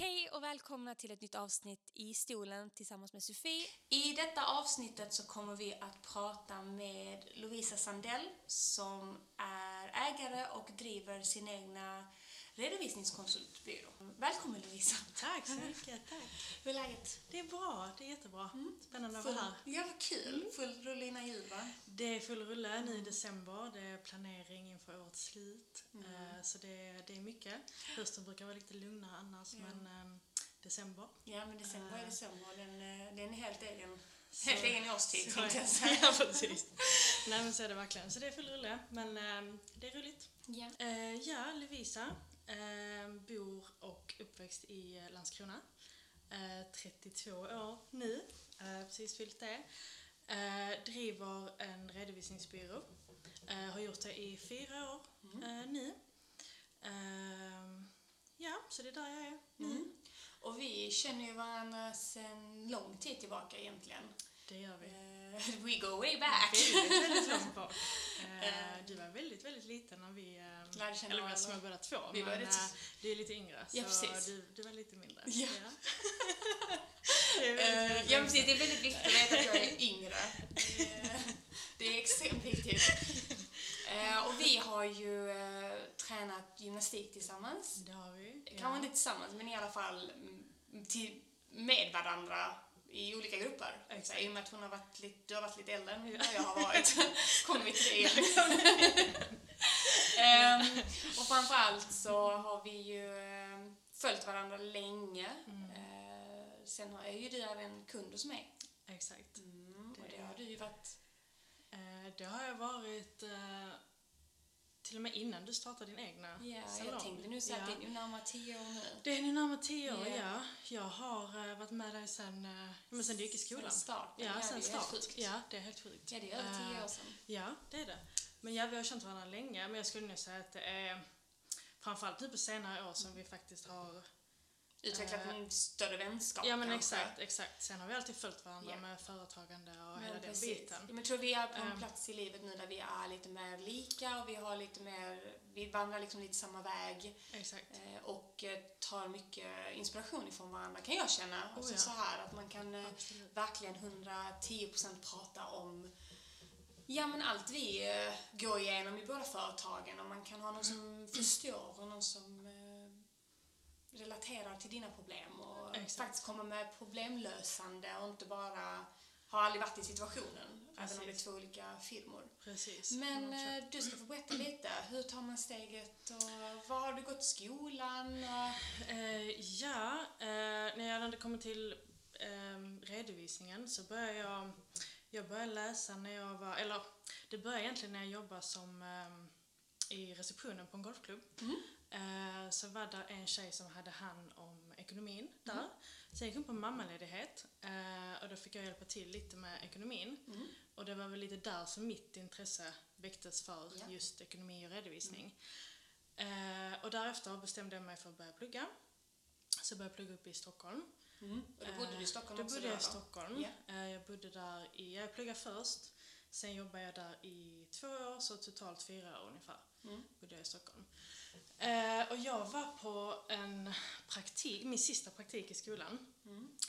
Hej och välkomna till ett nytt avsnitt i stolen tillsammans med Sofie. I detta avsnittet så kommer vi att prata med Lovisa Sandell som är ägare och driver sin egna redovisningskonsultbyrå. Välkommen Lovisa! Tack så mycket, tack. Hur är läget? Det är bra, det är jättebra. Spännande att vara här. ja, vad kul! Full rulle innan jul va? Det är full rulle nu i december, det är planering inför årets slut. Eh, Så det, det är mycket. Hösten brukar vara lite lugnare annars, men ehm, december. Ja, men december är december. Den, eh, det är helt egen, Så- helt egen årstid tänkte jag säga. Ja, precis. Nej men så är det verkligen. Så det är full rulle, men ehm, det är roligt. Ja. Eh, ja, Lovisa bor och uppväxt i eh, Landskrona. Eh, 32 år nu, eh, precis fyllt det. Eh, driver en redovisningsbyrå. Har gjort det i fyra år eh, nu. Ehm, ja, så det är där jag är nu. Mm. Och vi känner ju varandra sedan lång tid tillbaka egentligen. Det gör vi. Eh, we go way back! Väldigt, väldigt långt bak. Eh, du var väldigt, väldigt liten när vi... Eh, Lärde känna eller vi var små båda två, Vi men eh, du är lite yngre. Ja, så precis. du, du var lite mindre. Ja. Det väldigt, Eh, ja, länge precis. Det är väldigt viktigt att veta att jag är yngre. Eh, Det är extremt viktigt. Eh, Och vi har ju eh, tränat gymnastik tillsammans. Det har vi. Kanske inte tillsammans, men i alla fall till, med varandra i olika grupper. Exakt. I och med att hon har varit lite, du har varit lite äldre än jag har varit. Kommer vi till det igen. Ehm, och framförallt så har vi ju eh, följt varandra länge. Mm. Eh, sen har jag ju du även kund hos mig. Exakt. Mm, och Det- det har du ju varit... Eh, det har jag varit eh, till och med innan du startade din egna Ja, salong. jag tänkte nu så att Ja. det är ju närmare tio år nu. Det är nu närmare tio år, Ja. ja. Jag har eh, varit med dig sen, uh, men sen du gick i skolan. Sen starten. Ja, Ja, sen start. Ja, det är helt sjukt. Ja, det är över tio Eh, år sedan. Ja, det är det. Men ja, vi har känt varandra länge, men jag skulle nog säga att det är framförallt nu på senare år som vi faktiskt har... Utvecklat Eh, en större vänskap Ja, men kanske. exakt, exakt. Sen har vi alltid följt varandra Ja. med företagande och Men hela den precis. biten. Ja, men jag tror vi är på en Ehm. plats i livet nu där vi är lite mer lika och vi har lite mer, vi vandrar liksom lite samma väg Exakt. eh, och eh, tar mycket inspiration ifrån varandra kan jag känna. Oh, alltså ja. så här att man kan eh, Absolut. verkligen 110% prata om Ja men allt vi eh, går igenom i båda företagen och man kan ha någon som förstår och någon som eh, relaterar till dina problem och Exakt. faktiskt kommer med problemlösande och inte bara har aldrig varit i situationen, även om det är Precis. två olika firmor. Precis. Men Mm, eh, du ska få berätta lite, hur tar man steget och var har du gått i skolan? Och... Eh, ja, eh, när jag hade kommit till ehm, redovisningen så började jag, jag började läsa när jag var, eller det började egentligen när jag jobbade som ehm, i receptionen på en golfklubb. Eh, så var där en tjej som hade hand om ekonomin där. Sen gick hon på mammaledighet eh, och då fick jag hjälpa till lite med ekonomin. Och det var väl lite där som mitt intresse väcktes för Ja. just ekonomi och redovisning. Eh, och därefter bestämde jag mig för att börja plugga. Så jag började plugga upp i Stockholm. Och då bodde du i Stockholm Då också bodde jag i då? Stockholm. Eh, Jag bodde där i, jag pluggade först, sen jobbade jag där i två år, så totalt fyra år ungefär. Mm. Bodde jag i Stockholm. Eh, och jag var på en praktik, min sista praktik i skolan,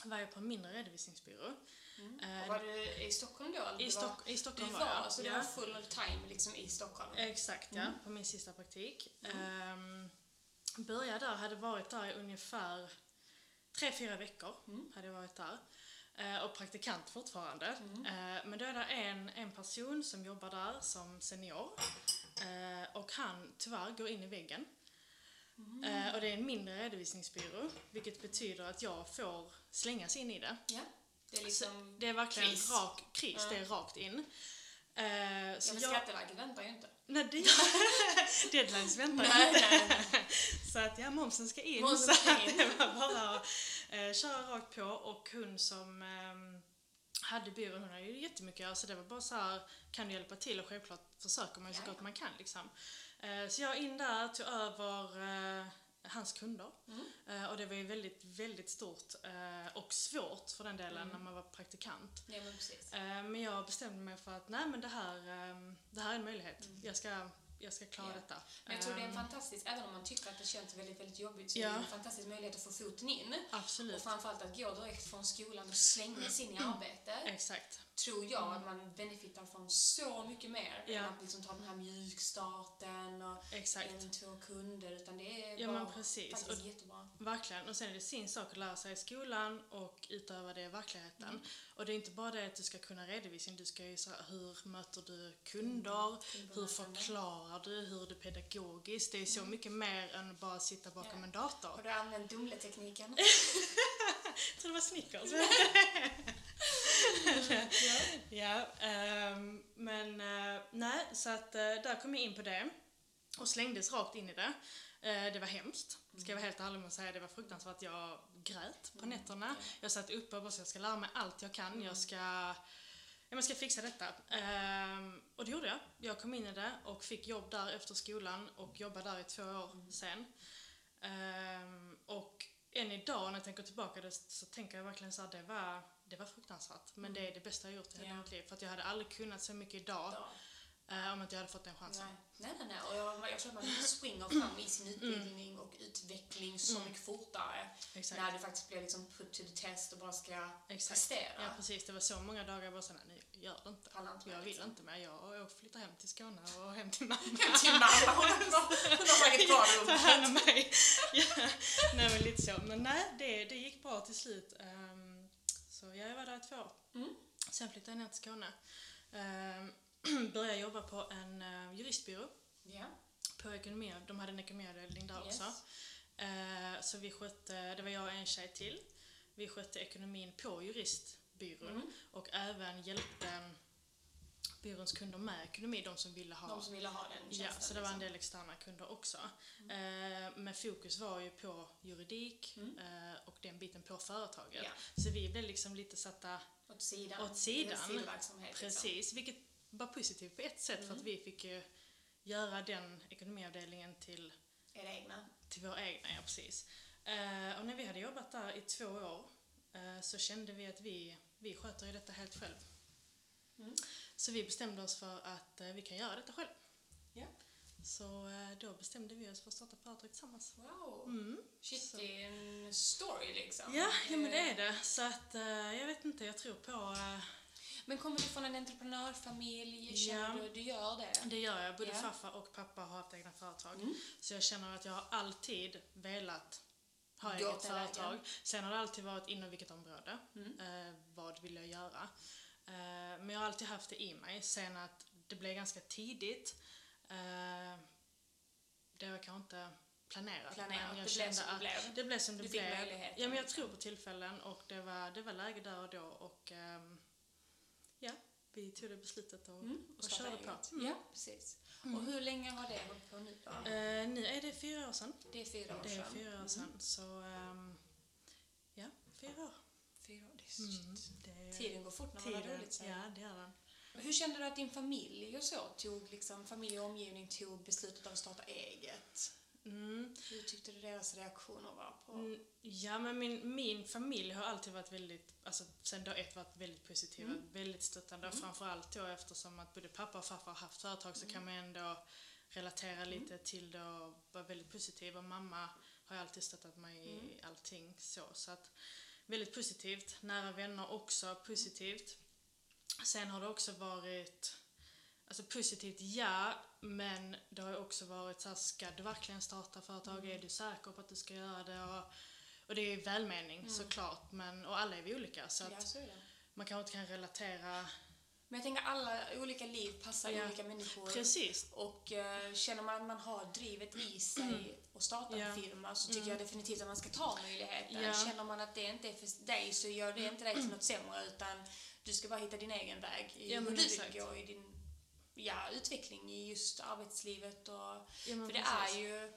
var jag på en mindre redovisningsbyrå. Eh, Och var du i Stockholm då? eller I du Stock- i Stockholm du var var, jag, Så du ja. var full time liksom i Stockholm? Exakt, ja. På min sista praktik. Um, började där, hade varit där i ungefär tre, fyra veckor. Hade jag varit där. Eh, och praktikant fortfarande. Eh, men då är det en, en person som jobbar där som senior. Eh, och han tyvärr går in i väggen. Eh, och det är en mindre redovisningsbyrå, vilket betyder att jag får slängas in i det. Ja. Det är liksom... Det är verkligen kris. rak kris, Ja. det är rakt in. Eh, ja, så men jag, Skatteverket väntar ju inte. Nej, det Deadlines väntar Nej, inte. nej, Så att ja, momsen ska in. Momsen så ska att in. det var bara att eh, köra rakt på. Och hon som eh, hade byrån, hon har ju jättemycket att göra så det var bara så här, kan du hjälpa till? Och självklart försöker man ju så Ja, gott man kan liksom. Eh, så jag in där, tog över eh, hans kunder. Mm. Eh, och det var ju väldigt, väldigt stort eh, och svårt för den delen Mm. när man var praktikant. Ja, men. Eh, Men jag bestämde mig för att nej men det här, eh, det här är en möjlighet. Mm. Jag ska jag ska klara Ja. detta. Men jag tror det är en Ehm, fantastisk, även om man tycker att det känns väldigt, väldigt jobbigt, så Ja. är det en fantastisk möjlighet att få foten in. Absolut. Och framförallt att gå direkt från skolan och slängas in i arbete. Exakt. Tror jag att man benefitar från så mycket mer Ja. än att liksom ta den här mjukstarten och Exakt. en, två kunder, utan det är Ja, bara faktiskt Och- jättebra. Verkligen. Och sen är det sin sak att lära sig i skolan och utöva det i verkligheten. Och det är inte bara det att du ska kunna redovisning, du ska ju så här, hur möter du kunder, hur Kundbemötande. förklarar du, hur är du pedagogisk. Det är så mycket mer än bara sitta bakom Ja. en dator. Har du använt Dumle-tekniken? Jag tror det var Snickers. ja, ehm, men eh, nej, så att eh, där kom jag in på det och slängdes rakt in i det. Eh, det var hemskt, ska jag vara helt ärlig med att säga. Det var fruktansvärt. Jag grät på nätterna. Jag satt uppe och bara jag ska lära mig allt jag kan. Jag ska, ja, men jag ska fixa detta. Ehm, och det gjorde jag. Jag kom in i det och fick jobb där efter skolan och jobbade där i två år sen. Ehm, och än idag när jag tänker tillbaka det, så tänker jag verkligen så här, det var, det var fruktansvärt. Men det är det bästa jag gjort i hela Ja. mitt liv. För att jag hade aldrig kunnat så mycket idag eh, om inte jag hade fått den chansen. Nej. nej, nej, nej. Och jag, jag tror att man springer fram i sin utbildning och utveckling så mycket fortare Exakt. när du faktiskt blir liksom put to the test och bara ska Exakt. prestera. Ja precis, det var så många dagar jag bara såhär, nej gör det inte. Pallar inte Jag vill liksom. inte med, jag, jag flyttar hem till Skåne och hem till mamma. Till mamma, hon har, tagit kvar rummet. mig. ja. Nej men lite så. Men nej, det, det gick bra till slut. Ehm, så jag var där i två år. Mm. Sen flyttade jag ner till Skåne. Um, började jobba på en uh, juristbyrå Ja. på ekonomi. De hade en ekonomiavdelning där Yes. också. Eh, så vi skötte, det var jag och en tjej till. Vi skötte ekonomin på juristbyrån Mm. och även hjälpte byråns kunder med ekonomi, de som ville ha De som ville ha den Ja, tjänsten. så det var en liksom. del externa kunder också. Eh, men fokus var ju på juridik Mm. eh, och den biten på företaget. Ja. Så vi blev liksom lite satta Åt sidan. Åt sidan. Liksom. precis, vilket var positivt på ett sätt för att Mm. vi fick ju göra den ekonomiavdelningen till, det egna? till vår egna, ja precis. Eh, och när vi hade jobbat där i två år eh, så kände vi att vi, vi sköter ju detta helt själv. Mm. Så vi bestämde oss för att eh, vi kan göra detta själv. Ja. Så eh, då bestämde vi oss för att starta företag tillsammans. Wow. Mm. Shit, Så- det är en story liksom. Ja, ja men det Eh, är det. Så att eh, jag vet inte, jag tror på... eh, Men kommer du från en entreprenörfamilj? Känner Ja. du, du gör det? det gör jag. Både Ja. farfar och pappa har haft egna företag. Mm. Så jag känner att jag har alltid velat ha eget företag. Sen har det alltid varit inom vilket område. Mm. Eh, vad vill jag göra? Eh, men jag har alltid haft det i mig. Sen att det blev ganska tidigt. Eh, det var kanske inte planerat. Planerat, men jag det blev kände som det att blev. Det blev som det Du fick blev. möjligheten, Ja, men jag liksom. tror på tillfällen och det var, det var läge där och då och ehm, ja, vi tog det beslutet och, Mm. och starta körde på. Mm. Ja, precis. Och hur länge har det hållit på nu då? Eh, nu är det fyra år sedan. Det är fyra år Det är sedan. fyra år Mm. sedan, så år. Fyra år, det är shit. Mm, det Tiden går fort när man har roligt. Så. Ja, det gör den. Hur kände du att din familj och så tog, liksom, familj och omgivning tog beslutet att starta eget? Mm. Hur tyckte du deras reaktioner var på... Mm, Ja, men min, min familj har alltid varit väldigt, alltså sen dag ett varit väldigt positiva, Mm. väldigt stöttande. Mm. Framförallt då eftersom att både pappa och farfar har haft företag så kan man ändå relatera Mm. lite till det och vara väldigt positiv. Och mamma har alltid stöttat mig i Mm. allting så. Så att väldigt positivt. Nära vänner också positivt. Sen har det också varit Alltså positivt ja, men det har ju också varit så här, ska du verkligen starta företag? Mm. Är du säker på att du ska göra det? Och, och det är välmening såklart, men, och alla är vi olika så Mm. ja, att så man kanske inte kan relatera Men jag tänker alla olika liv passar Ja. olika människor. precis. Och eh, känner man att man har drivet i sig och starta Ja. en firma så tycker jag definitivt att man ska ta möjligheten. Ja. Känner man att det inte är för dig så gör det inte dig till något sämre utan du ska bara hitta din egen väg i Ja, hur du vill exakt. gå i din ja, utveckling i just arbetslivet. Och, Ja, för det precis. är, ju,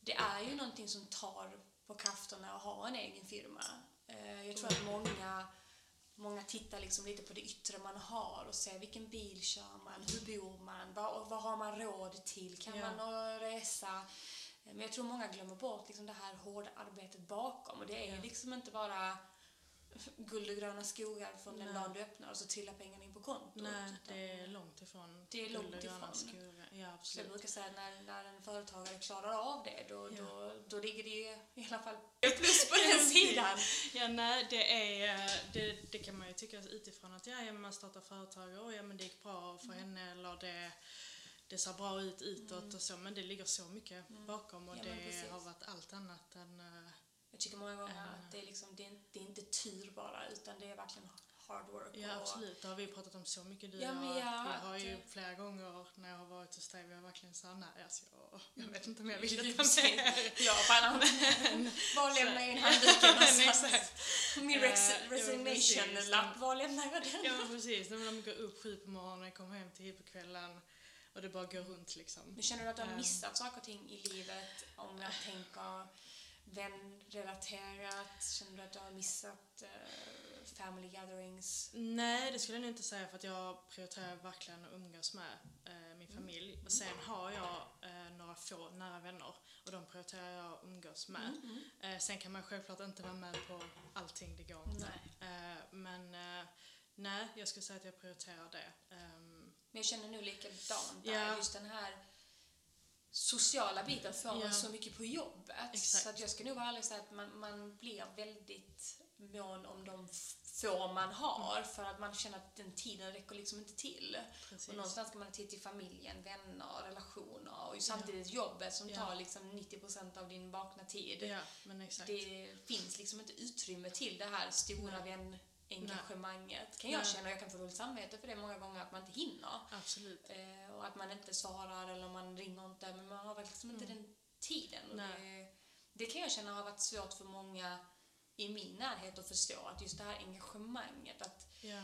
det är ju någonting som tar på krafterna att ha en egen firma. Eh, jag tror att många Många tittar liksom lite på det yttre man har och ser vilken bil kör man, hur bor man, vad, vad har man råd till, kan Ja. man resa? Men jag tror många glömmer bort liksom det här hårda arbetet bakom och det är Ja. liksom inte bara guld och gröna skogar från den Nej. dagen du öppnar och så trillar pengarna in på kontot. Nej, utan det är långt ifrån. Det är guld och långt gröna ifrån. skogar. Ja, Så jag absolut. brukar säga när, när en företagare klarar av det, då, Ja. då, då ligger det ju i alla fall plus på den sidan. Ja, nej, det är, eh, det, det kan man ju tycka utifrån att ja, ja, man startar företag och ja, men det gick bra för Mm. henne eller det, det ser bra ut utåt och så, men det ligger så mycket bakom och Mm. Ja, det har varit allt annat än... eh, Jag tycker många gånger Eh. att det är, liksom, det, är, inte- det är inte tur bara, utan det är verkligen hard work. Ja, och, absolut. Det har vi pratat om så mycket du Ja, och men jag. ja, vi har ju det- flera gånger när jag har varit hos dig, vi har verkligen såhär, nej alltså jag, jag vet inte om jag Mm. vill detta mer. Pallar inte. Var lämnar jag in handduken någonstans? Min Eh, ja, resignation-lapp, var lämnar jag den? Ja precis, när man går upp sju på morgonen, kommer hem till på kvällen och det bara går runt liksom. Men känner du att du har Ehm. missat saker och ting i livet? Om jag tänker vänrelaterat? Känner du att du har missat eh, family gatherings? Nej, det skulle jag nog inte säga för att jag prioriterar verkligen att umgås med Mm. min familj. Och sen har jag eh, några få nära vänner och de prioriterar jag att umgås med. Mm, Eh, sen kan man självklart inte vara med på allting, det går inte. Men nej, jag skulle säga att jag prioriterar det. Ehm, Men jag känner nu likadant där. Ja. Just den här sociala biten får Ja. så mycket på jobbet. Exakt. Så att jag ska nog vara ärlig och säga att man, man blir väldigt mån om de få man har för att man känner att den tiden räcker liksom inte till. precis. Och någonstans ska man ha tid till familjen, vänner, relationer och samtidigt jobbet som Ja. tar liksom 90% av din vakna tid. Exakt. Det finns liksom inte utrymme till det här stora vänengagemanget. Kan jag Nej. känna, och jag kan få dåligt samvete för det många gånger, att man inte hinner. Absolut. Eh, och att man inte svarar eller man ringer inte, men man har väl liksom inte den tiden. Mm. Nej. det, det kan jag känna har varit svårt för många i min närhet att förstå, att just det här engagemanget, att Ja,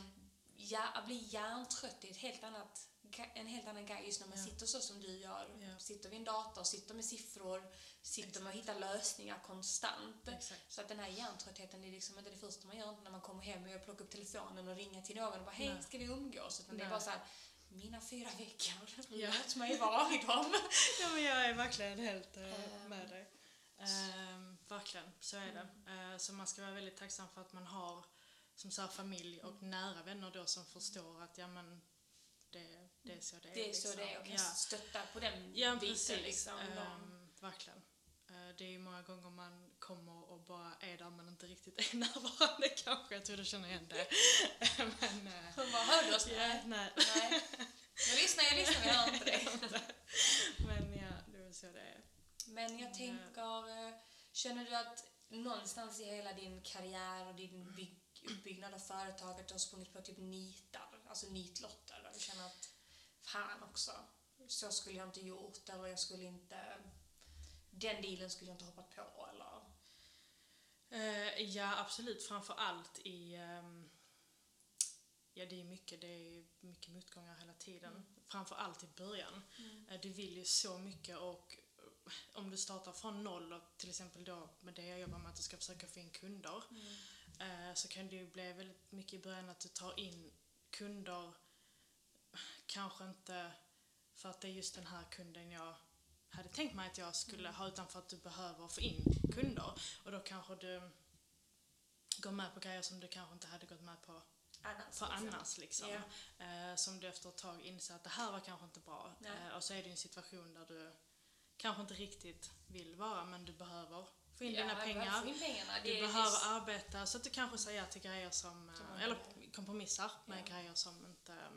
ja, bli hjärntrött är ett helt annat, en helt annan grej just när man Ja. sitter så som du gör. Ja. Sitter vid en dator, sitter med siffror, sitter med att hitta lösningar konstant. exakt. Så att den här hjärntröttheten är liksom inte det första man gör när man kommer hem och plockar upp telefonen och ringer till någon och bara hej, Nej. ska vi umgås? Utan det är Nej. bara så här, mina fyra veckor, Ja. låt mig vara i dem. Ja, men jag är verkligen helt Ehm. med dig. Ehm, verkligen, så är det. Eh, så man ska vara väldigt tacksam för att man har som så här, familj och nära vänner då som förstår att ja men det, det är så det är. Det är så liksom. det är och kan ja. stötta på den Ja, biten. precis. Liksom. Ehm, verkligen. Eh, det är ju många gånger man kommer och bara är där men inte riktigt är närvarande kanske. Jag tror du känner igen det. men, eh, Hon bara, hör du oss? ja, Nej. nej. Jag lyssnar, jag lyssnar, men jag hör inte dig. men ja, det är så det är. Men jag tänker, eh, känner du att någonstans i hela din karriär och din bygg, uppbyggnad av företaget du har sprungit på typ nitar, alltså nitlotter, du känner att fan också, så skulle jag inte gjort eller jag skulle inte, den dealen skulle jag inte hoppat på eller? Eh, ja, absolut. Framför allt i... ehm, ja, det är mycket. Det är mycket motgångar hela tiden. Framför allt i början. Eh, du vill ju så mycket och eh, om du startar från noll och till exempel då med det jag jobbar med att du ska försöka få in kunder eh, så kan det ju bli väldigt mycket i början att du tar in kunder kanske inte för att det är just den här kunden jag hade tänkt mig att jag skulle ha utan för att du behöver få in kunder. Och då kanske du går med på grejer som du kanske inte hade gått med på Annars, för liksom. annars. Liksom. Ja. Eh, som du efter ett tag inser att det här var kanske inte bra. Eh, och så är det en situation där du kanske inte riktigt vill vara men du behöver få in Ja, dina pengar. in pengarna. Du behöver visst- arbeta så att du kanske säger till grejer som, Som eh, eller kompromissar med Ja. grejer som, inte,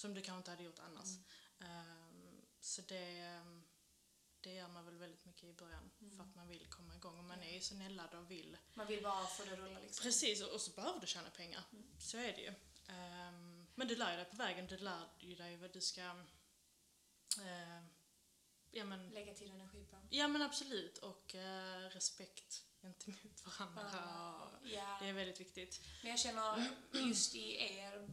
som du kanske inte hade gjort annars. Mm. Ehm, så det, ehm, det gör man väl väldigt mycket i början Mm. för att man vill komma igång och man är ju så nällad och vill. Man vill bara få det att rulla liksom. Precis, och så behöver du tjäna pengar. Mm. Så är det ju. Ehm, men du lär ju dig på vägen, du lär ju dig vad du ska eh, ja, men, Lägga och energi på. ja men absolut och eh, respekt gentemot varandra. och Ja. Det är väldigt viktigt. Men jag känner just i er,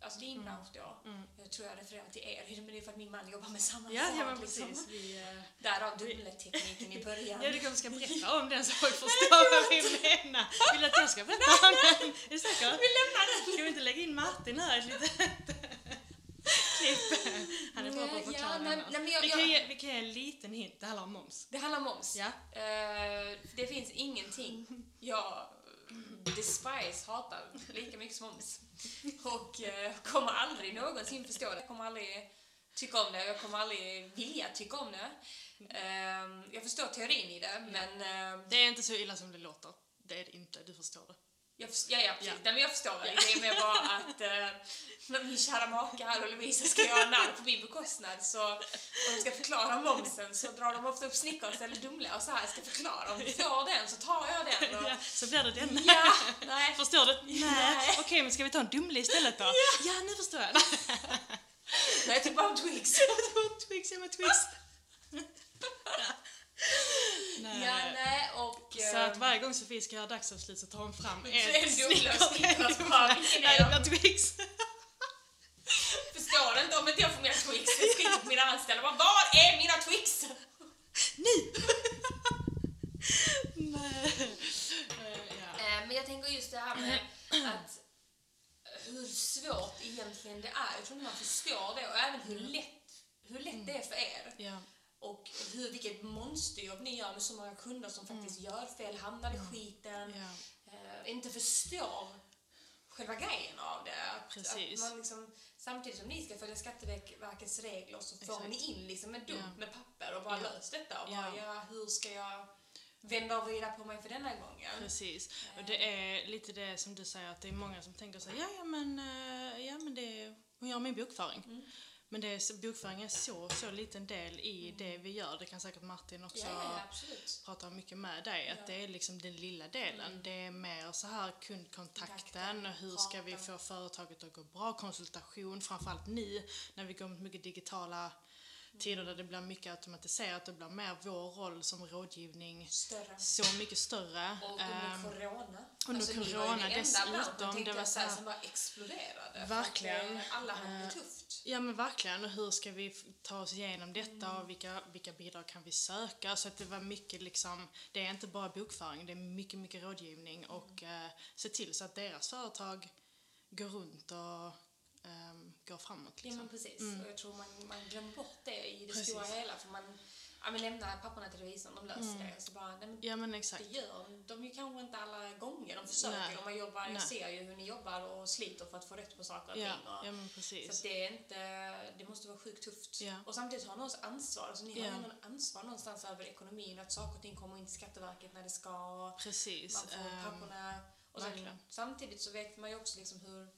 alltså din bransch då, Mm. jag tror jag refererar till er, men det är för att min man jobbar med samma Ja, sak. ja men liksom. precis. Vi, eh, Därav dubbeltekniken i början. Ja, du kanske ska berätta om den så folk förstår vad vi menar. Vill du att jag ska berätta om den? Är du säker? Vi lämnar den! Ska vi inte lägga in Martin här ett litet klipp? Han är bra på att Ja, förklara nej, annars. nej, men jag- vi, kan ge, vi kan ge en liten hint, det handlar om moms. Det handlar om moms. Ja. Eh, det finns ingenting jag despise, hatar lika mycket som moms. Och eh, kommer aldrig någonsin förstå det. Jag kommer aldrig tycka om det, jag kommer aldrig vilja tycka om det. Ehm, jag förstår teorin i det, men ehm, Det är inte så illa som det låter. Det är det inte, du förstår det. jag, ja, ja, precis. Ja. Nej, men jag förstår det. Det är mer bara att eh, min kära maka här och Lovisa ska göra narr på min bekostnad så och de ska förklara momsen så drar de ofta upp Snickers eller Dumle och så här ska förklara. Om du får den så tar jag den. Och, Ja, så blir det den. ja, nej. Förstår du? Nej. Nej. Okej, men ska vi ta en Dumle istället då? Ja, nu förstår jag. Nej, jag tycker bara om Twix. Twix, ja men Twix. Ja, nej, och... Så eh, att varje gång Sofie ska göra dagsavslut så tar hon fram En Twix. Förstår du inte om inte jag får mina Twix? Jag skriver till mina anställda bara, var är mina Twix? Nu! Nej. Eh, ja. Eh, Men jag tänker just det här med att hur svårt egentligen det är. Jag tror inte man förstår det och även hur lätt, hur lätt det är för er. Ja. Och hur, vilket monsterjobb ni gör med så många kunder som faktiskt gör fel, hamnar i skiten, Ja. eh, inte förstår själva grejen av det. Att, Precis. Att man liksom, samtidigt som ni ska följa Skatteverkets regler så får Exakt. ni in liksom en dunk Ja. med papper och bara Ja. lös detta och bara, ja, hur ska jag vända och vrida på mig för denna gången? Precis. Och det är lite det som du säger att det är många som tänker så här, ja, ja men, eh, ja men det, hon gör min bokföring. Mm. Men det är, bokföring är så, så liten del i det vi gör. Det kan säkert Martin också Mm. Ja, ja, prata mycket med dig, att Ja. det är liksom den lilla delen. Det är mer så här kundkontakten, Kontakten, och hur ska vi få företaget att gå bra, konsultation, framförallt nu när vi går mot mycket digitala tider där det blir mycket automatiserat, det blir mer vår roll som rådgivning Större. så mycket större. Och under Ehm, corona. under alltså, var corona ju den enda branschen, dessutom, tänkte det var så här- som bara exploderade. Verkligen. eh, Alla hade det Eh, tufft. Ja men verkligen, och hur ska vi ta oss igenom detta Mm. och vilka, vilka bidrag kan vi söka? Så att det var mycket liksom, det är inte bara bokföring, det är mycket, mycket rådgivning Mm. och eh, se till så att deras företag går runt och ehm, går framåt. Ja Liksom. men precis. Mm. Och jag tror man, man glömmer bort det i det Precis. stora hela. För man ja, men lämnar papperna till revisorn, de löser Mm. det. Och så bara, nej, men Ja men exakt. det gör de ju kanske inte alla gånger. De försöker. Nej. Och man jobbar, jag Nej. ser ju hur ni jobbar och sliter för att få rätt på saker och Ja, ting. Och, ja men Så precis. att det är inte, det måste vara sjukt tufft. Ja. Och samtidigt har ni också ansvar, alltså ni har Ja. en ansvar någonstans över ekonomin, att saker och ting kommer in till Skatteverket när det ska och Precis. man får ehm, papperna. Och sen, samtidigt så vet man ju också liksom hur,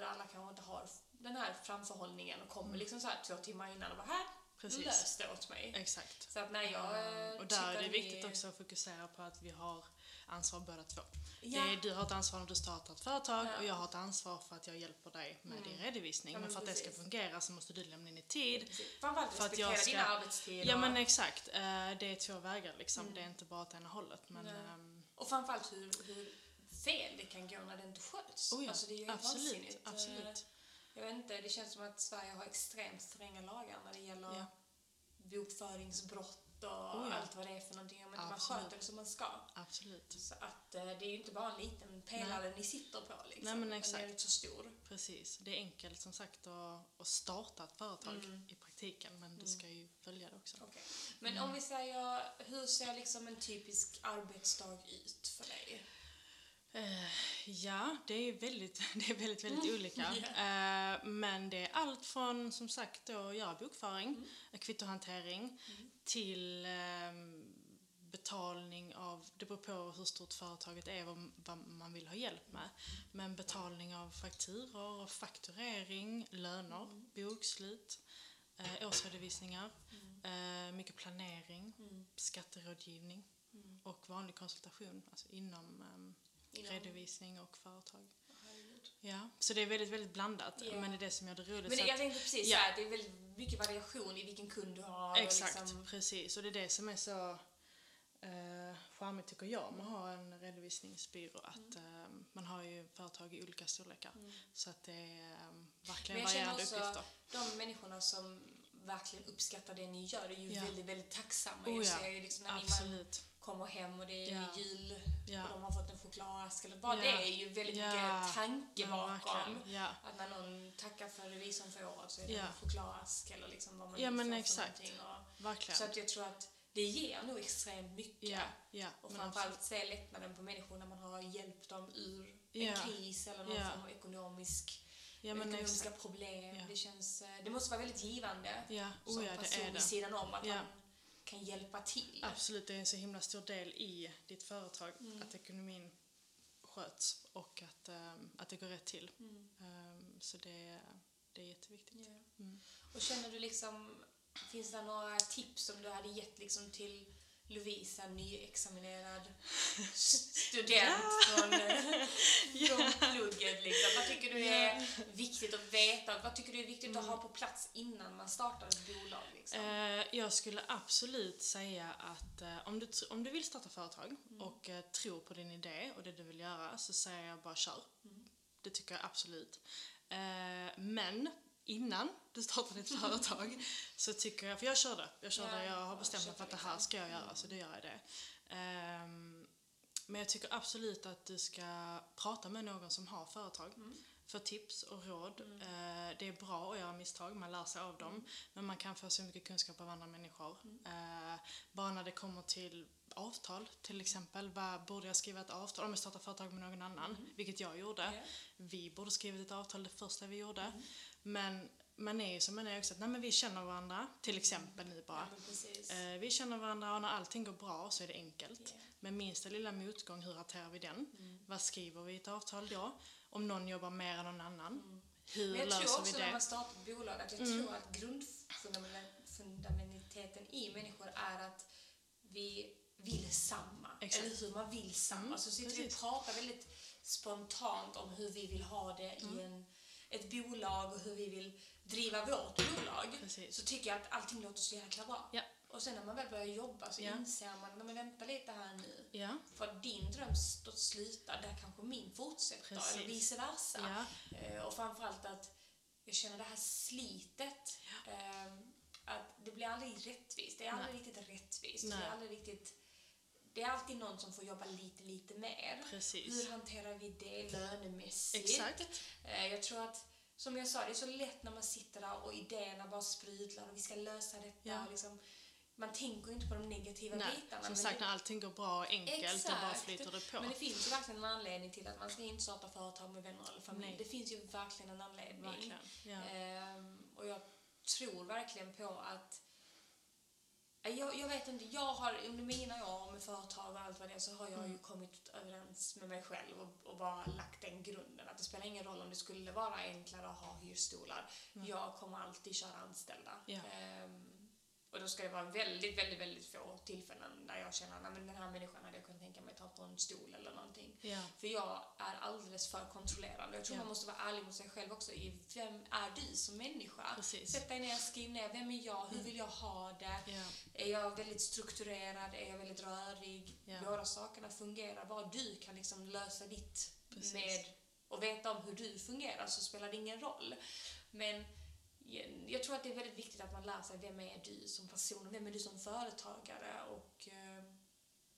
hur alla kanske inte har den här framförhållningen och kommer liksom så här två timmar innan och bara här, Mm. Precis. lös det åt mig. Exakt. Så att när jag och där är det viktigt också att fokusera på att vi har ansvar båda två. Ja. Det är, du har ett ansvar när du startar ett företag Ja. och jag har ett ansvar för att jag hjälper dig med Mm. din redovisning. Ja, men men för att det ska precis. fungera så måste du lämna in i tid. Precis. Framförallt för att jag ska- dina arbetstider. Ja men exakt, Eh, det är två vägar liksom. Mm. Det är inte bara åt ena hållet. Men, ehm, Och framförallt hur, hur fel det kan gå när det inte sköts. oh ja, alltså det är ju absolut. Eh, absolut. Jag vet inte, det känns som att Sverige har extremt stränga lagar när det gäller Ja. bokföringsbrott och Oh ja. allt vad det är för någonting. Om inte man sköter det som man ska. Absolut, Så att eh, det är ju inte bara en liten pelare ni sitter på liksom. Nej, men Den exakt. är rätt så stor. precis. Det är enkelt som sagt att, att starta ett företag Mm. i praktiken men du ska ju följa det också. Okej. Men Mm. om vi säger, hur ser liksom en typisk arbetsdag ut för dig? Eh, ja, det är väldigt, det är väldigt, väldigt olika. Mm. Ja. Eh, men det är allt från som sagt då att göra bokföring, Mm. kvittohantering till ehm, betalning av, det beror på hur stort företaget är vad, vad man vill ha hjälp med. Men betalning av fakturor, och fakturering, löner, Mm. bokslut, eh, årsredovisningar, eh, mycket planering, Mm. skatterådgivning Mm. och vanlig konsultation alltså inom ehm, Inom- redovisning och företag. Herregud. Ja, så det är väldigt, väldigt blandat. Ja. Men det är det som gör det roligt. Men det, jag tänkte precis Ja. här, det är väldigt mycket variation i vilken kund du har. och exakt, Liksom, precis. Och det är det som är så eh, charmigt tycker jag med att ha en redovisningsbyrå. Att eh, man har ju företag i olika storlekar. Mm. Så att det är eh, Men verkligen jag känner varierande också uppgifter. de människorna som verkligen uppskattar det ni gör är ju Ja. väldigt, väldigt tacksamma. Oh jag ja, ser ju liksom när Absolut. Kommer hem och det är Ja. jul Ja. och de har fått en chokladask eller bara Ja. det är ju väldigt Ja. mycket tanke bakom. Att när någon tackar för revisorn för året så är det en chokladask eller liksom vad man Ja, men får exakt. Och, Verkligen. så att jag tror att det ger nog extremt mycket. Ja, ja. Och framförallt se lättnaden på människor när man har hjälpt dem ur Ja. en kris eller någon Ja. form av ekonomisk, Ja, men ekonomiska exakt. problem. Det, känns, eh, det måste vara väldigt givande Ja, som oh ja, det person är vid det. sidan om att man kan hjälpa till. Absolut, det är en så himla stor del i ditt företag Mm. att ekonomin sköts och att, ehm, att det går rätt till. Mm. Ehm, så det, det är jätteviktigt. Ja. Mm. Och känner du liksom, finns det några tips som du hade gett liksom till Lovisa, nyexaminerad student från, från plugget? Liksom. Vad tycker du är viktigt att veta? Vad tycker du är viktigt att ha på plats innan man startar ett bolag? Liksom? Eh, jag skulle absolut säga att eh, om, du, om du vill starta företag Mm. och eh, tror på din idé och det du vill göra så säger jag bara kör. Mm. Det tycker jag absolut. Men innan du startar ditt företag så tycker jag, för jag körde, jag körde, Ja, jag har bestämt mig för att det här ska jag göra så då gör jag det. Ehm, men jag tycker absolut att du ska prata med någon som har företag för tips och råd. Eh, det är bra att göra misstag, man lär sig av dem. Men man kan få så mycket kunskap av andra människor. Eh, bara när det kommer till avtal till exempel. Vad, borde jag skriva ett avtal om jag startar företag med någon annan? Vilket jag gjorde. Ja. Vi borde skrivit ett avtal det första vi gjorde. Men man är ju som man är också att nej, men vi känner varandra, till exempel nu bara. Ja, precis. Eh, vi känner varandra och när allting går bra så är det enkelt. Ja. Men minsta lilla motgång, hur hanterar vi den? Vad skriver vi i ett avtal då? Om någon jobbar mer än någon annan, hur Men jag löser tror vi också när det? man startar ett bolag att jag tror att grundfundamentaliteten i människor är att vi vill samma. Exakt. Eller hur man vill samma. Mm, så sitter vi och precis. pratar väldigt spontant om hur vi vill ha det Mm. i en, ett bolag och hur vi vill driva vårt bolag. Precis. Så tycker jag att allting låter så jäkla bra. Ja. Och sen när man väl börjar jobba så Ja. inser man, "Nej, men vänta lite här nu. Ja, För att din dröm står slutar, där kanske min fortsätter. Precis. Eller vice versa. ja, Eh, och framförallt att jag känner det här slitet. ehm, att det blir aldrig rättvist. Det är aldrig riktigt rättvist. Det Nej. är aldrig riktigt... Det är alltid någon som får jobba lite, lite mer. precis. Hur hanterar vi det lönemässigt? Exakt. Eh, jag tror att, som jag sa, det är så lätt när man sitter där och idéerna bara sprudlar och vi ska lösa detta. Ja. Liksom, man tänker ju inte på de negativa Nej, bitarna. som sagt det- när allting går bra och enkelt och bara Exakt. flyter det på. Men det finns ju verkligen en anledning till att man ska inte starta företag med vänner eller familj. Nej. Det finns ju verkligen en anledning. Verkligen. Ja. Ehm, och jag tror verkligen på att jag, jag vet inte, jag har under mina år med företag och allt vad det är så har jag ju kommit överens med mig själv och, och bara lagt den grunden att det spelar ingen roll om det skulle vara enklare att ha hyrstolar. Jag kommer alltid köra anställda. Ja. Ehm, och då ska det vara väldigt, väldigt, väldigt få tillfällen där jag känner att den här människan hade jag kunnat tänka mig ta på en stol eller någonting. Ja. För jag är alldeles för kontrollerande. Jag tror Ja. man måste vara ärlig mot sig själv också i vem är du som människa? Precis. Sätt dig ner, skriv ner, vem är jag, hur vill jag ha det? Ja. Är jag väldigt strukturerad, är jag väldigt rörig? Ja. Båda sakerna fungerar. Bara du kan liksom lösa ditt Precis. med och veta om hur du fungerar så spelar det ingen roll. Men jag- tror att det är väldigt viktigt att man lär sig vem är du som person, vem är du som företagare och eh,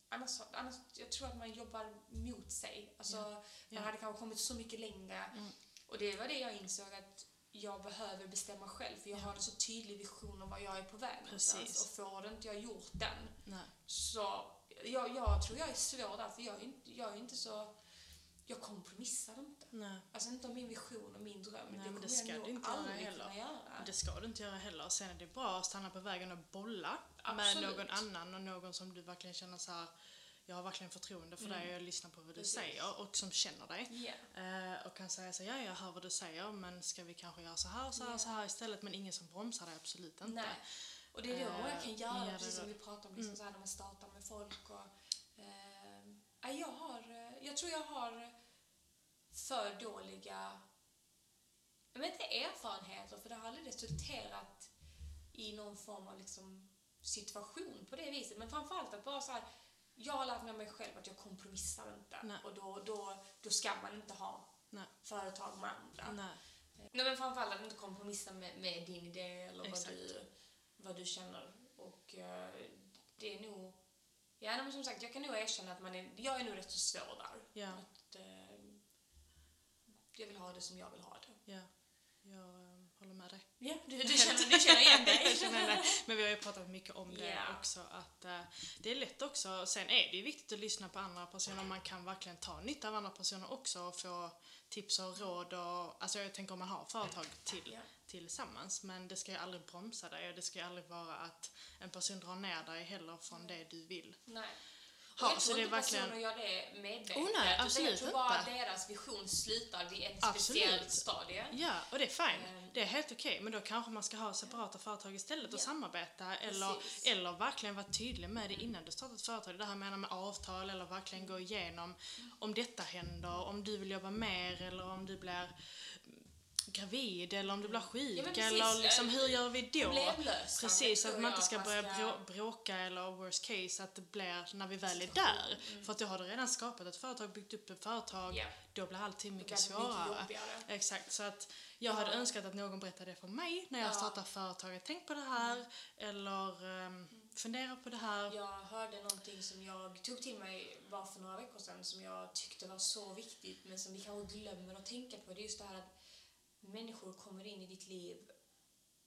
annars, annars jag tror att man jobbar mot sig. Alltså, Ja. Man hade kanske kommit så mycket längre Mm. och det var det jag insåg att jag behöver bestämma själv för jag Ja. har en så tydlig vision om vad jag är på väg någonstans och får inte jag gjort den Nej. så jag, jag tror jag är svår där för jag är inte, jag är inte så jag kompromissar inte. Nej. Alltså inte om min vision och min dröm. Nej, det men det ska jag du inte göra heller. göra. Det ska du inte göra heller. Sen är det bra att stanna på vägen och bolla med Absolut. någon annan och någon som du verkligen känner så här. Jag har verkligen förtroende för dig och jag lyssnar på vad du Precis. säger och som känner dig. Ja. Eh, och kan säga så ja jag hör vad du säger men ska vi kanske göra så här, så här, så här istället men ingen som bromsar dig, absolut inte. Nej. Och det är då Eh, många kan men göra, gör det precis som vi pratade om liksom så här, när man startar med folk. Och, eh, ja, jag, har, eh, jag tror jag har för dåliga jag vet inte, erfarenheter, för det har aldrig resulterat i någon form av liksom, situation på det viset. Men framförallt att bara så här, jag har lärt mig av mig själv att jag kompromissar inte. Nej. Och då, då, då ska man inte ha Nej. företag med andra. Nej. Nej men framförallt att inte kompromissa med, med din idé eller vad du, vad du känner. Och eh, det är nog... Ja men som sagt, jag kan nog erkänna att man är, jag är nog rätt så svår där. Ja. Att, eh, jag vill ha det som jag vill ha det. Ja, jag eh, håller med dig. Ja, du, du, känner, du känner igen dig. Känner. Men vi har ju pratat mycket om det Ja. också. Att eh, det är lätt också. Sen är det ju viktigt att lyssna på andra personer. Man kan verkligen ta nytta av andra personer också och få tips och råd. Och, alltså jag tänker om man har företag till, Ja. tillsammans. Men det ska ju aldrig bromsa dig och det ska ju aldrig vara att en person drar ner dig heller från det du vill. Nej. Ha, jag så tror det är inte verkligen- personer gör det medvetet. Oh, nej, utan absolut Jag tror bara inte. deras vision slutar vid ett Absolut. speciellt stadie. Ja, och det är fine. Ehm. Det är helt okej. Men då kanske man ska ha separata företag istället och Ja. samarbeta. Eller, Precis. eller verkligen vara tydlig med det innan du startar ett företag. Det här menar med avtal eller verkligen gå igenom om detta händer, om du vill jobba mer eller om du blir gravid eller om du blir sjuk Ja, precis. eller liksom hur gör vi då? Problemlösande Precis, att man inte ska börja ska- bråka eller worst case att det blir när vi väl är där. För att då har du redan skapat ett företag, byggt upp ett företag, Mm. Ja. då blir allting mycket mycket svårare. jobbigare. Exakt, så att jag hade önskat att någon berättade det för mig när jag Ja. startar företaget. Tänk på det här, eller um, fundera på det här. Jag hörde någonting som jag tog till mig bara för några veckor sedan som jag tyckte var så viktigt men som vi kanske glömmer att tänka på. Det är just det här att människor kommer in i ditt liv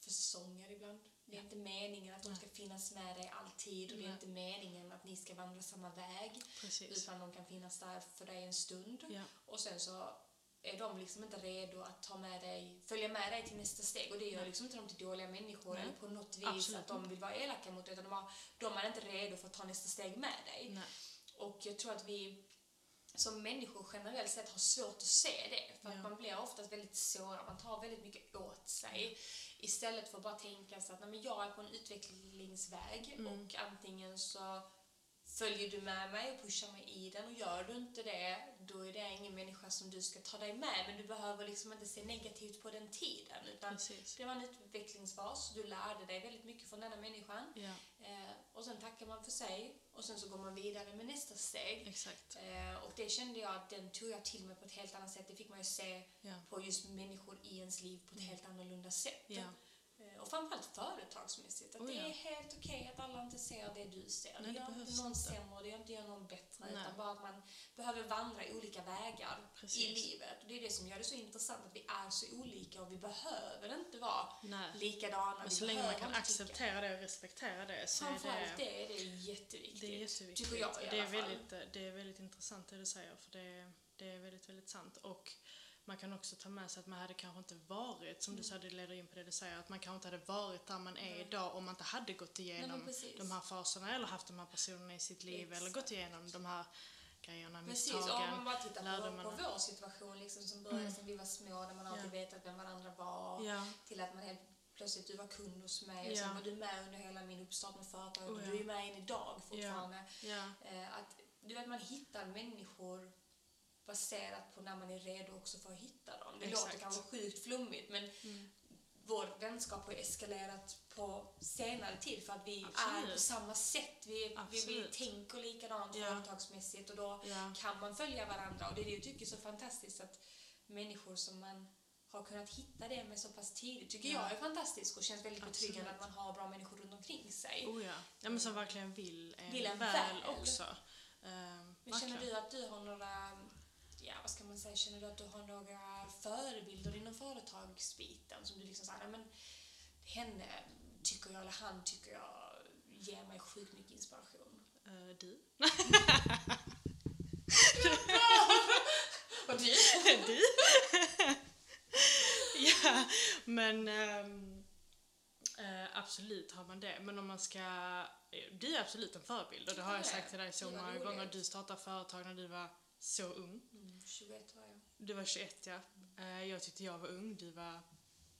för säsonger ibland. Det är inte meningen att de ska finnas med dig alltid och det är inte meningen att ni ska vandra samma väg. Precis. Utan de kan finnas där för dig en stund. Ja. Och sen så är de liksom inte redo att ta med dig, följa med dig till nästa steg. Och det gör liksom inte dem till dåliga människor Nej. eller på något vis Absolut att de vill vara elaka mot dig. Utan de, har, de är inte redo för att ta nästa steg med dig. Nej. Och jag tror att vi som människor generellt sett har svårt att se det. För att Ja. man blir oftast väldigt sårad, man tar väldigt mycket åt sig. Istället för att bara tänka så att nej, men jag är på en utvecklingsväg Mm. och antingen så följer du med mig och pushar mig i den och gör du inte det, då är det ingen människa som du ska ta dig med. Men du behöver liksom inte se negativt på den tiden. Utan Precis. det var en utvecklingsfas, du lärde dig väldigt mycket från denna människan. Ja, Eh, och sen tackar man för sig och sen så går man vidare med nästa steg. exakt. Eh, och det kände jag att den tog jag till mig på ett helt annat sätt. Det fick man ju se Ja. på just människor i ens liv på ett helt annorlunda sätt. Ja. Eh, och framförallt företagsmässigt. Att Oh, det ja. är helt okej att alla inte ser det du ser. Nej, det det gör inte någon inte. sämre det gör inte någon bättre. Nej. Utan bara att man behöver vandra olika vägar i Precis. livet. Och det är det som gör det så intressant att vi är så olika och vi behöver inte vara Nej. likadana. Men så länge man kan acceptera det och respektera det så är Framförallt det, det är det jätteviktigt. det är jätteviktigt. Tycker jag i det, är alla fall. väldigt, det är väldigt intressant det du säger för det, det är väldigt, väldigt sant. Och man kan också ta med sig att man hade kanske inte varit, som du Mm. sa, det leder in på det du säger, att man kanske inte hade varit där man är idag om man inte hade gått igenom precis. de här faserna eller haft de här personerna i sitt liv eller gått igenom de här grejerna, Precis, och om misstagen. man bara tittar på, på vår situation liksom, som började Mm. sen vi var små, där man alltid Ja. vetat vem varandra var, Ja, till att man helt plötsligt, du var kund hos mig, och Ja. sen var du med under hela min uppstart med företaget, Oh, och ja. du är med än idag fortfarande. ja, Eh, att, du vet, man hittar människor baserat på när man är redo också för att hitta dem. Det Exakt. låter kanske sjukt flummigt, men Mm. vår vänskap har eskalerat på senare tid för att vi är Absolut. på samma sätt. Vi, vi, vi tänker likadant Ja. företagsmässigt och då ja. kan man följa varandra. Och det är det jag tycker är så fantastiskt att människor som man har kunnat hitta det med så pass tidigt tycker Ja. jag är fantastiskt och känns väldigt betryggande att man har bra människor runt omkring sig. Oh ja. ja, men som verkligen vill en, Vill en väl, väl. också. Ehm, Men känner du att du har några, ja vad ska man säga, känner du att du har några förebilder inom företagsbiten som du liksom säger, "Nej, men henne tycker jag, eller han tycker jag ger mig sjukt mycket inspiration. Eh, du? Och du? du? ja, men ehm, eh, absolut har man det. Men om man ska... eh, Du är absolut en förebild och det har jag Ja, sagt till dig så många gånger. Du startade företag när du var så ung. Mm, 21 var jag. Du var 21 ja. Eh, Jag tyckte jag var ung, du var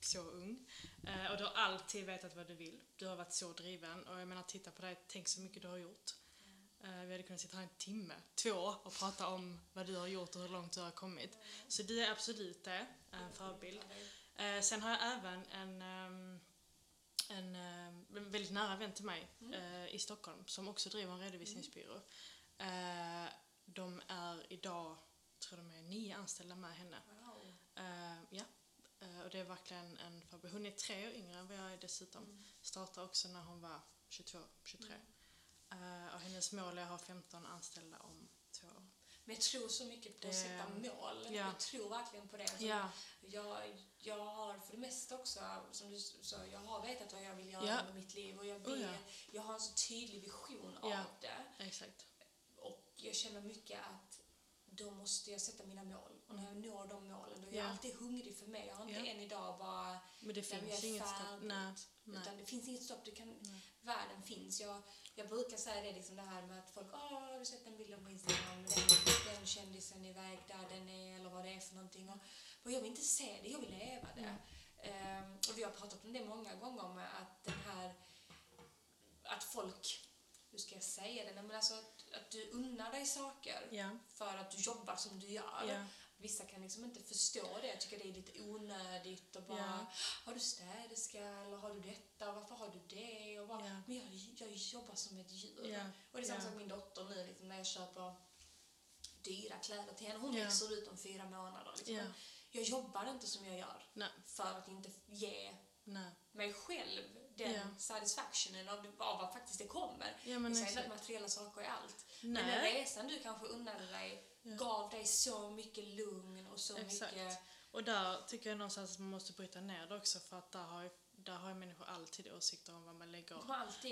så ung. Eh, Och du har alltid vetat vad du vill. Du har varit så driven. Och jag menar, titta på dig, tänk så mycket du har gjort. Eh, Vi hade kunnat sitta här en timme, två, och prata om vad du har gjort och hur långt du har kommit. Så du är absolut det, en förebild. Sen har jag även en, ehm, en ehm, en väldigt nära vän till mig eh, i Stockholm som också driver en redovisningsbyrå. De är idag, tror de är nio anställda med henne. Wow. Eh, ja, Eh, och det är verkligen en förebild. Hon är tre år yngre än vad jag är dessutom. Startade också när hon var 22, 23. Eh, och hennes mål är att ha 15 anställda om två år. Men jag tror så mycket på att sätta mål. ja. Jag tror verkligen på det. Så Ja, jag, jag har för det mesta också, som du sa, jag har vetat vad jag vill göra Ja. med mitt liv och jag, Oh, vill, ja. jag har en så tydlig vision av det. exakt. Jag känner mycket att då måste jag sätta mina mål. Och när jag når de målen, då är jag Ja. alltid hungrig för mig. Jag har inte Ja. än idag bara Men det finns jag är inget stopp. Nej, nej. Utan det finns inget stopp. Du kan, Nej. världen finns. Jag, jag brukar säga det, liksom det här med att folk Åh, har du sett den bilden på Instagram? Den, den kändisen är iväg där den är eller vad det är för någonting. Och, jag vill inte se det, jag vill leva det. Ehm, och vi har pratat om det många gånger med att den här att folk, hur ska jag säga det, Nej, men alltså att, att du unnar dig saker Ja, för att du jobbar som du gör. ja, Vissa kan liksom inte förstå det. Jag tycker det är lite onödigt och bara Ja. Har du städerska eller har du detta? Varför har du det? Och bara. Men jag, jag jobbar som ett djur. Och det är samma sak med min dotter nu liksom, när jag köper dyra kläder till henne. Hon växer ut om fyra månader. Liksom. ja. Jag jobbar inte som jag gör Nej, för att inte ge nej. mig själv den Ja. satisfactionen av, av vad faktiskt det kommer. Ja, men inte att materiella saker är allt. Men den Nej, resan du kanske unnade dig Ja. gav dig så mycket lugn och så Exakt. mycket... och där tycker jag någonstans att man måste bryta ner det också för att där har ju, där har ju människor alltid åsikter om vad man lägger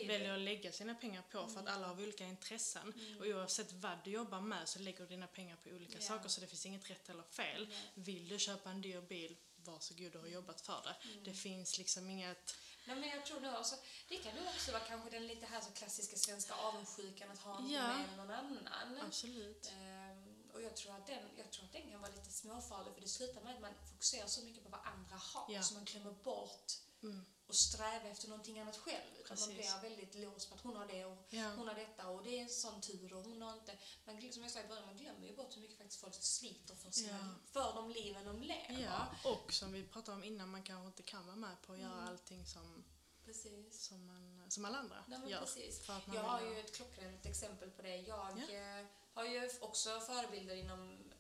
väljer att lägga sina pengar på för att Mm. alla har olika intressen. Mm. Och oavsett vad du jobbar med så lägger du dina pengar på olika Ja. saker så det finns inget rätt eller fel. Nej. Vill du köpa en dyr bil, varsågod du har jobbat för det. Mm. Det finns liksom inget... Nej, men jag tror nog också, det kan nog också vara kanske den lite här så klassiska svenska avundsjukan att ha Ja. än någon annan. Absolut. Ehm, och jag tror, att den, jag tror att den kan vara lite småfarlig för det slutar med att man fokuserar så mycket på vad andra har Ja. så man glömmer bort Mm. att sträva efter någonting annat själv. Utan man blir väldigt låst på att hon har det och Ja. hon har detta och det är en sån tur och hon har inte... Man, som jag sa i början, man glömmer ju bort hur mycket faktiskt folk sliter för, sina, Ja. för de liven de lever. ja, och som vi pratade om innan, man kanske inte kan vara med på att göra Mm. allting som, Precis. som, man, som alla andra Nej, gör. precis. Jag har ju ett klockrent exempel på det. Jag Ja. eh, har ju också förebilder inom mm,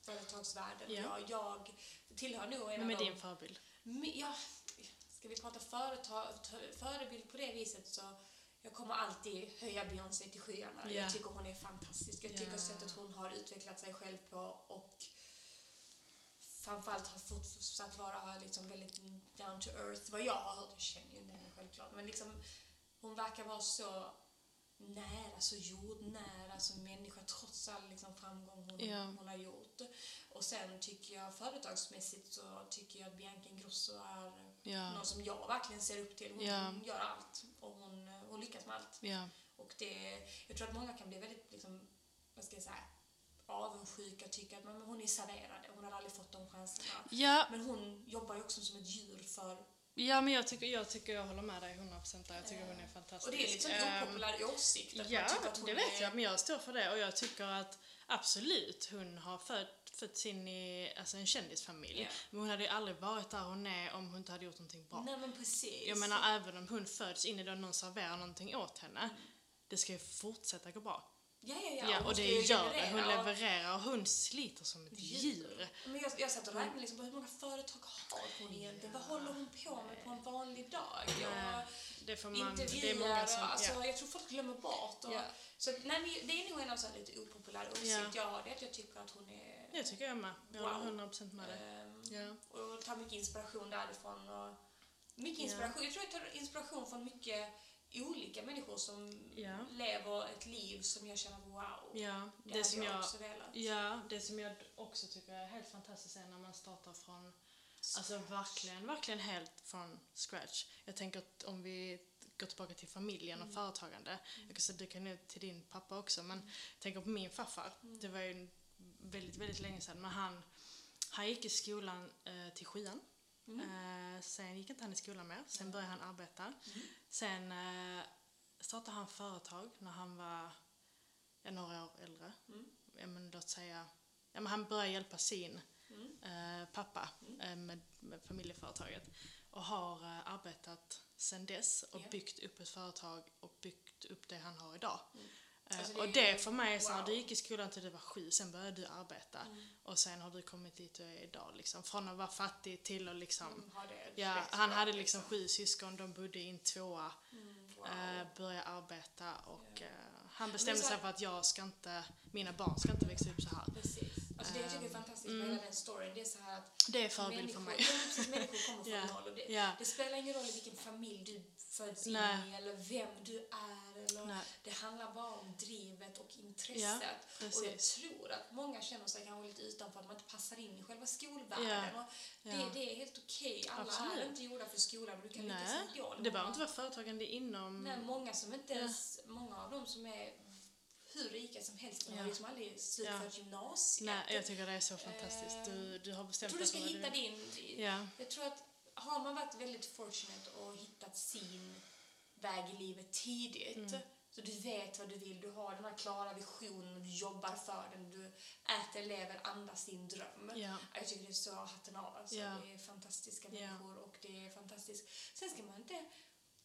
företagsvärlden. Ja. Jag, jag tillhör nog en Vem är av din förebild? Ja, ska vi prata företag, förebild på det viset så jag kommer alltid höja Beyoncé till skyarna. Ja. Jag tycker hon är fantastisk. Jag tycker Ja. sättet hon har utvecklat sig själv på och framförallt har fortsatt vara liksom väldigt down to earth. Vad jag har hört, jag känner ju inte henne självklart, men liksom hon verkar vara så nära, så jordnära som människa trots all liksom, framgång hon, Ja. hon har gjort. Och sen tycker jag företagsmässigt så tycker jag att Bianca Ingrosso är Ja. någon som jag verkligen ser upp till. Hon Ja. gör allt och hon, hon lyckas med allt. Ja. Och det, jag tror att många kan bli väldigt, liksom, vad ska jag säga, avundsjuka och tycka att men, hon är serverad, hon hade aldrig fått de chanserna. Ja, Men hon jobbar ju också som ett djur för... ja, men jag tycker, jag tycker jag håller med dig 100% där. Jag tycker hon är fantastisk. Och det är liksom en Ehm, opopulär åsikt. att Ja, man tycker att hon det vet är, jag, men jag står för det och jag tycker att absolut, hon har fött, fötts in i alltså en kändisfamilj. Ja. Men hon hade ju aldrig varit där hon är om hon inte hade gjort någonting bra. Nej men precis. Jag menar även om hon föds in i det och någon serverar någonting åt henne, Mm. det ska ju fortsätta gå bra. Ja, ja, ja. Ja, och det gör det. Hon levererar och hon sliter som ett djur. Men jag, jag satt och räknade liksom på hur många företag har hon egentligen? Vad håller hon på med på en vanlig dag? Nej, Det får man, det är många som, och, alltså, ja. jag tror folk glömmer bort. Och, Ja. så, nej, det är nog en av så lite opopulär åsikt Ja. jag har. Det att jag tycker att hon är... Det tycker jag med. Jag håller 100% med dig. ehm, Ja. Och tar mycket inspiration därifrån. Och mycket Ja. inspiration. Jag tror jag tar inspiration från mycket olika människor som Ja. lever ett liv som jag känner wow. Ja, det, det, som jag, jag, också velat. ja, det som jag också tycker är helt fantastiskt är när man startar från Alltså verkligen, verkligen helt från scratch. Jag tänker att om vi går tillbaka till familjen och företagande. Jag kan säga du kan nu till din pappa också men jag tänker på min farfar. Det var ju väldigt, väldigt länge sedan men han, han gick i skolan eh, till sjuan. Eh, sen gick inte han i skolan mer. Sen började han arbeta. Sen eh, startade han företag när han var några år äldre. Mm. Ja, men låt säga, ja, men han började hjälpa sin Mm. eh, pappa eh, med, med familjeföretaget och har arbetat sen dess och Ja. byggt upp ett företag och byggt upp det han har idag. Eh, Alltså, det och det för mig är så när wow. du gick i skolan till du var sju, sen började du arbeta Mm. och sen har du kommit dit du är idag liksom. Från att vara fattig till att liksom Mm, Ja, han hade liksom sju syskon, de bodde i en tvåa, Mm, wow. eh, började arbeta och Ja. eh, Han bestämde så sig för att jag ska inte, mina barn ska inte växa upp så här. Precis. Alltså det jag tycker är fantastiskt med mm. hela den storyn, det är så här att Det är förebild för mig. precis, människor kommer från Ja. noll och det, Ja. det spelar ingen roll i vilken familj du föds in i eller vem du är eller Nej. det handlar bara om drivet och intresset. och jag tror att många känner sig kanske lite utanför, att man inte passar in i själva skolvärlden. Och det, det är helt okej. Alla Absolut. är inte gjorda för skolan och du kan säga ja. det behöver inte vara företagande inom... Nej, många som inte ens, många av dem som är hur rika som helst, de har Ja. liksom aldrig slutfört gymnasiet. Nej, jag tycker det är så fantastiskt. Du, du har Jag bestämt tror du ska hitta du din... Ja. Jag tror att har man varit väldigt fortunate och hittat sin väg i livet tidigt Mm. så du vet vad du vill, du har den här klara visionen, du jobbar för den, du äter, lever, andas din dröm. Ja. Jag tycker det är så hatten av. Alltså. Ja. Det är fantastiska Ja. människor och det är fantastiskt. Sen ska man inte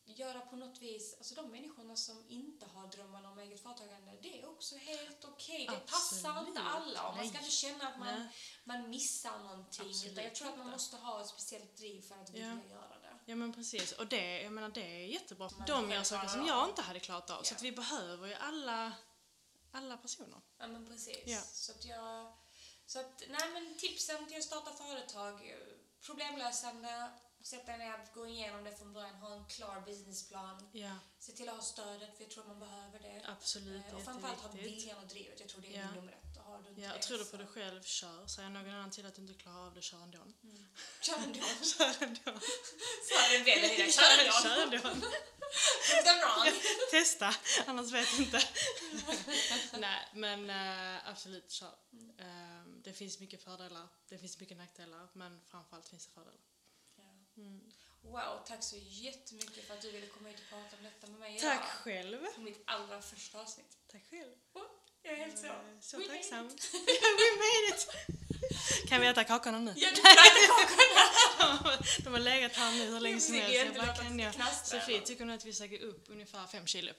göra på något vis, alltså de människorna som inte har drömmarna om eget företagande, det är också helt okej. Det passar inte alla och man ska inte känna att man, Nej. man missar någonting. Absolut utan jag tror att man inte. måste ha ett speciellt driv för att vilja göra det. Ja men precis, och det, jag menar, det är jättebra. Man De gör saker som jag inte hade klarat av, så Ja. att vi behöver ju alla, alla personer. Ja men precis. Ja. Så att jag... Så att, nej men tipsen till att starta företag, problemlösande, sätta dig ner, gå igenom det från början, ha en klar businessplan. Ja, Se till att ha stödet, för jag tror man behöver det. absolut, Eh, och framförallt ha viljan och drivet. Jag tror det är Ja. nummer ett. Har du inte Ja, tror du på dig själv, kör. Säger någon annan till att du inte klarar av det, kör ändå. Kör ändå. Kör ändå. Sa vänner i dig. Kör Kör ändå. ändå. Them wrong. Testa, annars vet jag inte. Nej, men eh, absolut, kör. Eh, det finns mycket fördelar, det finns mycket nackdelar, men framförallt finns det fördelar. Mm. Wow, tack så jättemycket för att du ville komma hit och prata om detta med mig Tack idag. själv. På mitt allra första avsnitt. Tack själv. Oh, jag är helt så. Eh, Så We made tacksam. it. We made it! Kan vi äta kakorna nu? Ja, du får äta kakorna. De har- De har legat här nu hur länge som helst. Jag bara, kan jag? Sofie, tycker nog att vi ska gå upp ungefär fem kilo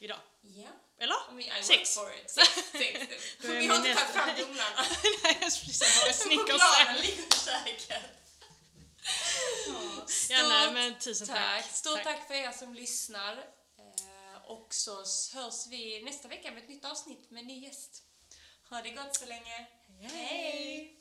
idag? Ja. Eller? I mean, I Sex. work for it. Sex, sex. Vi har inte tagit fram tumlarna. Nej, jag skulle säga bara Snickers. Chokladen ligger i köket. Stort men tusen tack. tack. Stort tack. för er som lyssnar. Eh, och så hörs vi nästa vecka med ett nytt avsnitt med en ny gäst. Ha det gott så länge. Hej.